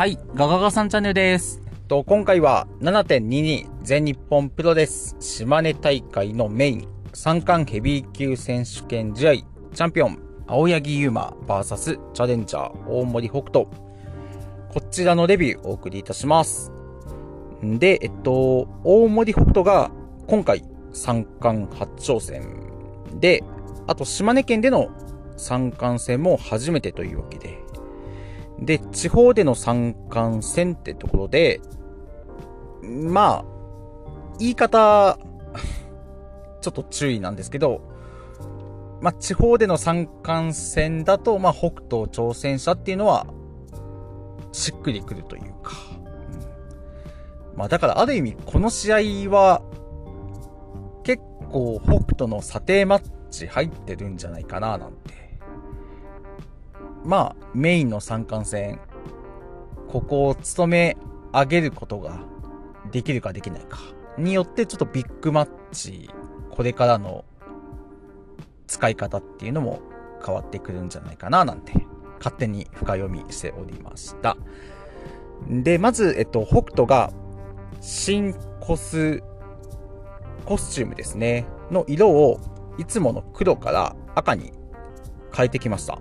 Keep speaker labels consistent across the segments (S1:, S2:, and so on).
S1: はい、ガガガさんチャンネルです。
S2: と今回は7.22全日本プロレス島根大会のメイン三冠ヘビー級選手権試合チャンピオン青柳優馬 VS チャレンジャー大森北斗。こちらのレビューをお送りいたします。でえっと大森北斗が今回三冠初挑戦。であと島根県での三冠戦も初めてというわけで。で、地方での三冠戦ってところで、まあ、言い方、ちょっと注意なんですけど、まあ、地方での三冠戦だと、まあ、北斗挑戦者っていうのは、しっくりくるというか。まあ、だからある意味、この試合は、結構北斗の査定マッチ入ってるんじゃないかな、なんて。まあ、メインの三冠戦、ここを務め上げることができるかできないかによってちょっとビッグマッチ、これからの使い方っていうのも変わってくるんじゃないかななんて勝手に深読みしておりました。で、まず、えっと、北斗が新コス、コスチュームですね、の色をいつもの黒から赤に変えてきました。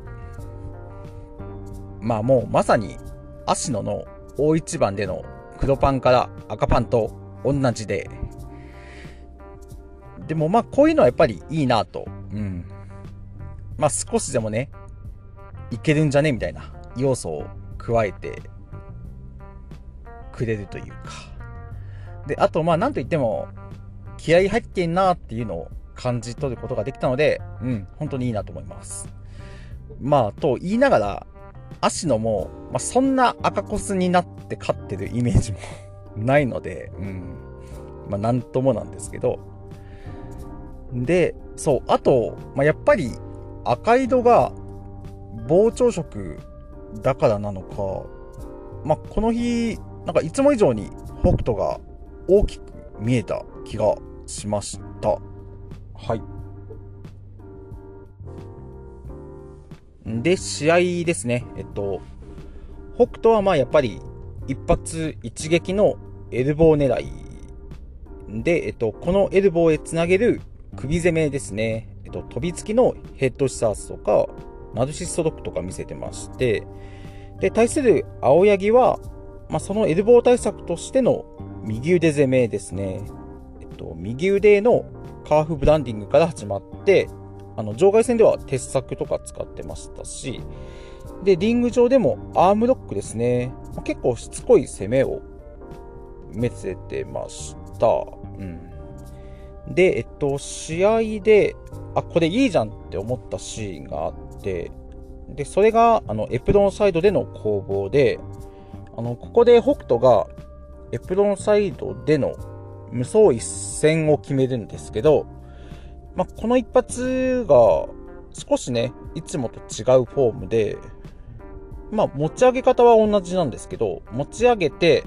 S2: まあもうまさに、芦野の大一番での黒パンから赤パンと同じで、でもまあこういうのはやっぱりいいなと。うん。まあ少しでもね、いけるんじゃねみたいな要素を加えてくれるというか。で、あとまあなんといっても、気合入ってんなっていうのを感じ取ることができたので、うん、本当にいいなと思います。まあ、と言いながら、芦野も、まあ、そんな赤コスになって勝ってるイメージも ないので、うん。まあ、なんともなんですけど。で、そう、あと、まあ、やっぱり赤井戸が膨張色だからなのか、まあ、この日、なんかいつも以上に北斗が大きく見えた気がしました。はい。で、試合ですね。えっと、北斗はまあやっぱり一発一撃のエルボー狙いで、えっと、このエルボーへつなげる首攻めですね。えっと、飛びつきのヘッドシサースとか、ナルシストロックとか見せてまして、で、対する青柳は、まあ、そのエルボー対策としての右腕攻めですね。えっと、右腕へのカーフブランディングから始まって、あの、場外戦では鉄柵とか使ってましたし、で、リング上でもアームロックですね。ま結構しつこい攻めを見せてました。うん。で、えっと、試合で、あ、これいいじゃんって思ったシーンがあって、で、それが、あの、エプロンサイドでの攻防で、あの、ここで北斗が、エプロンサイドでの無双一戦を決めるんですけど、まあ、この一発が少しね、いつもと違うフォームで、まあ、持ち上げ方は同じなんですけど、持ち上げて、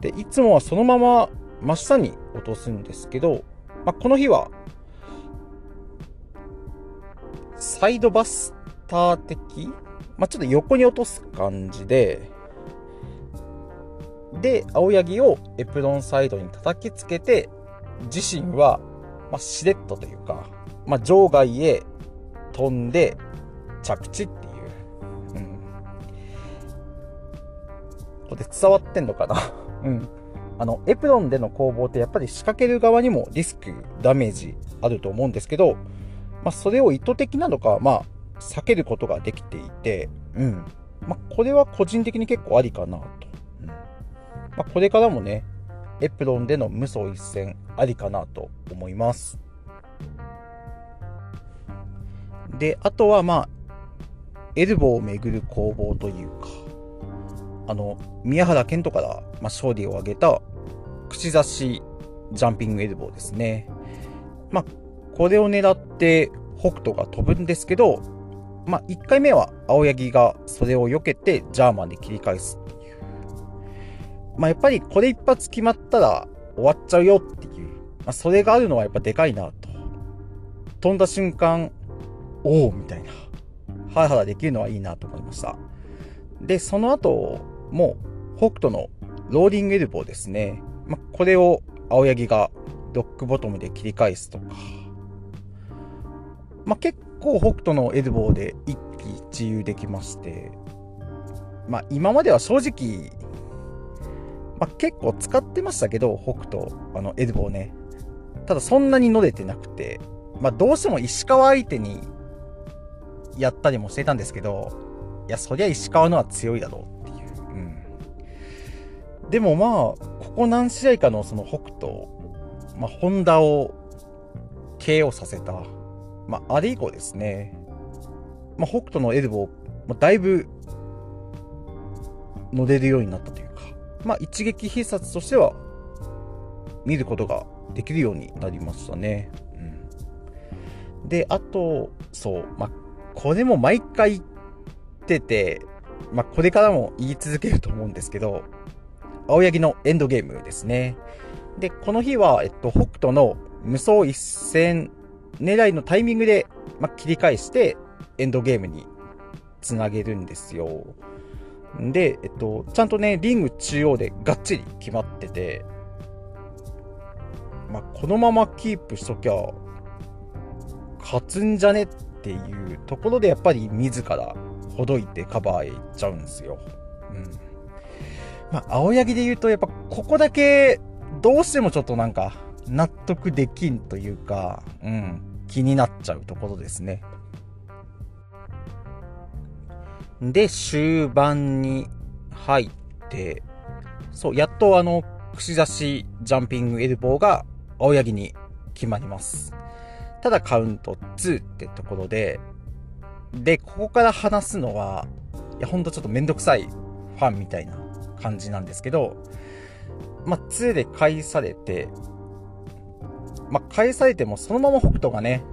S2: で、いつもはそのまま真下に落とすんですけど、まあ、この日は、サイドバスター的まあ、ちょっと横に落とす感じで、で、青柳をエプロンサイドに叩きつけて、自身は、まあ、しれっとというか、まあ、場外へ飛んで着地っていう。うん。これ伝わってんのかな？うん。あの、エプロンでの攻防ってやっぱり仕掛ける側にもリスク、ダメージあると思うんですけど、まあ、それを意図的なのか、まあ、避けることができていて、うん。まあ、これは個人的に結構ありかなと。うん。まあ、これからもね、エプロンでの無双一戦ありかなと思います。で、あとはまあ、エルボーをめぐる攻防というか、あの、宮原健人から、まあ、勝利を挙げた、口差しジャンピングエルボーですね。まあ、これを狙って北斗が飛ぶんですけど、まあ、1回目は青柳がそれを避けてジャーマンで切り返す。まあ、やっぱりこれ一発決まったら終わっちゃうよっていう。まあ、それがあるのはやっぱでかいなと。飛んだ瞬間、おおみたいな。ハラハラできるのはいいなと思いました。で、その後もう、北斗のローリングエルボーですね。まあ、これを青柳がロックボトムで切り返すとか。まあ、結構北斗のエルボーで一喜一憂できまして、まあ、今までは正直、まあ、結構使ってましたけど、北斗、あの、エルボーね。ただそんなに乗れてなくて、まあ、どうしても石川相手にやったりもしてたんですけど、いや、そりゃ石川のは強いだろうっていう。うん。でもまあ、ここ何試合かのその北斗、まあ、ホンダを KO させた。まあ、あれ以降ですね。まあ、北斗のエルボー、まあ、だいぶ乗れるようになったという、まあ、一撃必殺としては、見ることができるようになりましたね。うん、で、あと、そう、まあ、これも毎回言ってて、まあ、これからも言い続けると思うんですけど、青柳のエンドゲームですね。で、この日は、えっと、北斗の無双一戦狙いのタイミングで、まあ、切り返して、エンドゲームにつなげるんですよ。で、えっと、ちゃんとね、リング中央でがっちり決まってて、まあ、このままキープしときゃ、勝つんじゃねっていうところでやっぱり自らほどいてカバーへ行っちゃうんですよ。うん。まあ、青柳で言うとやっぱここだけどうしてもちょっとなんか納得できんというか、うん、気になっちゃうところですね。で、終盤に入って、そう、やっとあの、串刺しジャンピングエルボーが青柳に決まります。ただカウント2ってところで、で、ここから話すのは、いや、ほんとちょっとめんどくさいファンみたいな感じなんですけど、まあ、2で返されて、まあ、返されてもそのまま北斗がね、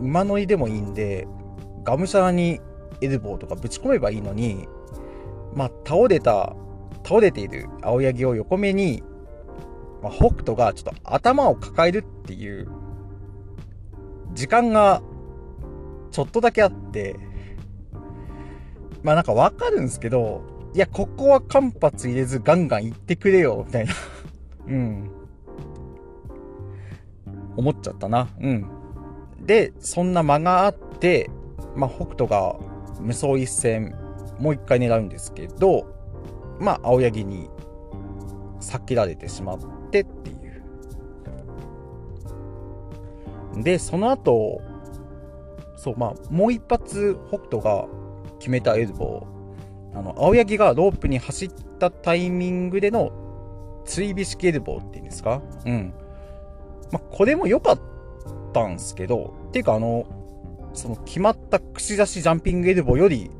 S2: 馬乗りでもいいんで、がむしゃらにエルボーとかぶち込めばいいのに、まあ、倒れた、倒れている青柳を横目に、まあ、北斗がちょっと頭を抱えるっていう時間がちょっとだけあって、まあなんかわかるんですけど、いや、ここは間髪入れずガンガン行ってくれよ、みたいな うん。思っちゃったな。うん。で、そんな間があって、まあ北斗が無双一戦、もう一回狙うんですけど、まあ、青柳に避けられてしまってっていう。で、その後、そう、まあ、もう一発北斗が決めたエルボー。あの、青柳がロープに走ったタイミングでの追尾式エルボーっていうんですか？うん。まあ、これも良かったんすけど、っていうかあの、その決まった串刺しジャンピングエルボーより、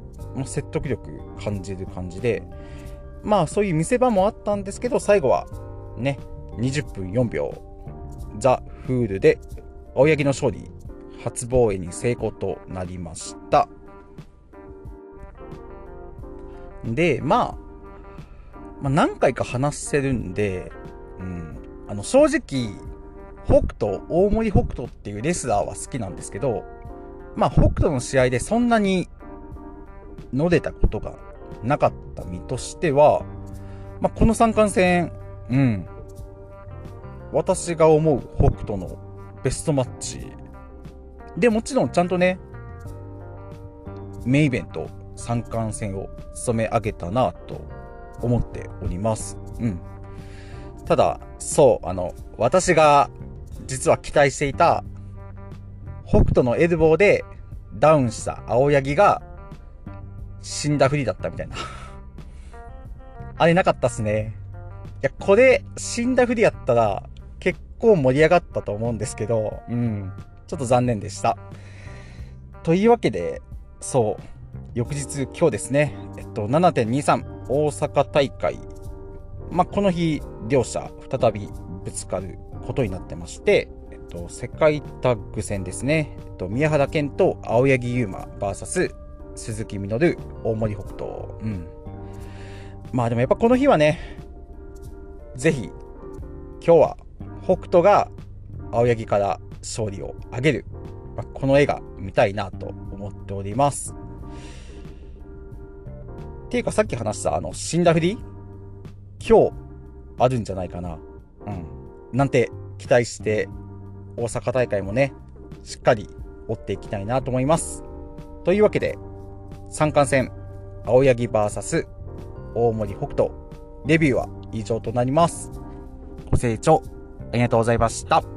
S2: 説得力感じる感じで、まあそういう見せ場もあったんですけど、最後はね、20分4秒、ザ・フールで青柳の勝利、初防衛に成功となりました。で、まあ、まあ、何回か話せるんで、うん、あの正直、北斗、大森北斗っていうレスラーは好きなんですけど、まあ、北斗の試合でそんなに乗れたことがなかった身としては、まあ、この三冠戦、うん、私が思う北斗のベストマッチ。で、もちろんちゃんとね、メインイベント三冠戦を務め上げたなと思っております。うん。ただ、そう、あの、私が実は期待していた北斗のエルボーでダウンした青柳が死んだふりだったみたいなあれなかったっすね。いや、これ死んだふりやったら結構盛り上がったと思うんですけど、うん。ちょっと残念でした。というわけで、そう、翌日今日ですね、えっと、7.23大阪大会。まあ、この日、両者再びぶつかることになってまして、と、世界タッグ戦ですね。えっと、宮原健と青柳優馬 VS 鈴木みのる大森北斗。うん。まあでもやっぱこの日はね、ぜひ、今日は北斗が青柳から勝利を挙げる。まあ、この絵が見たいなと思っております。ていうかさっき話したあの死んだふり今日あるんじゃないかな。うん。なんて期待して大阪大会もね、しっかり追っていきたいなと思います。というわけで、三冠戦、青柳 VS 大森北斗、レビューは以上となります。ご清聴ありがとうございました。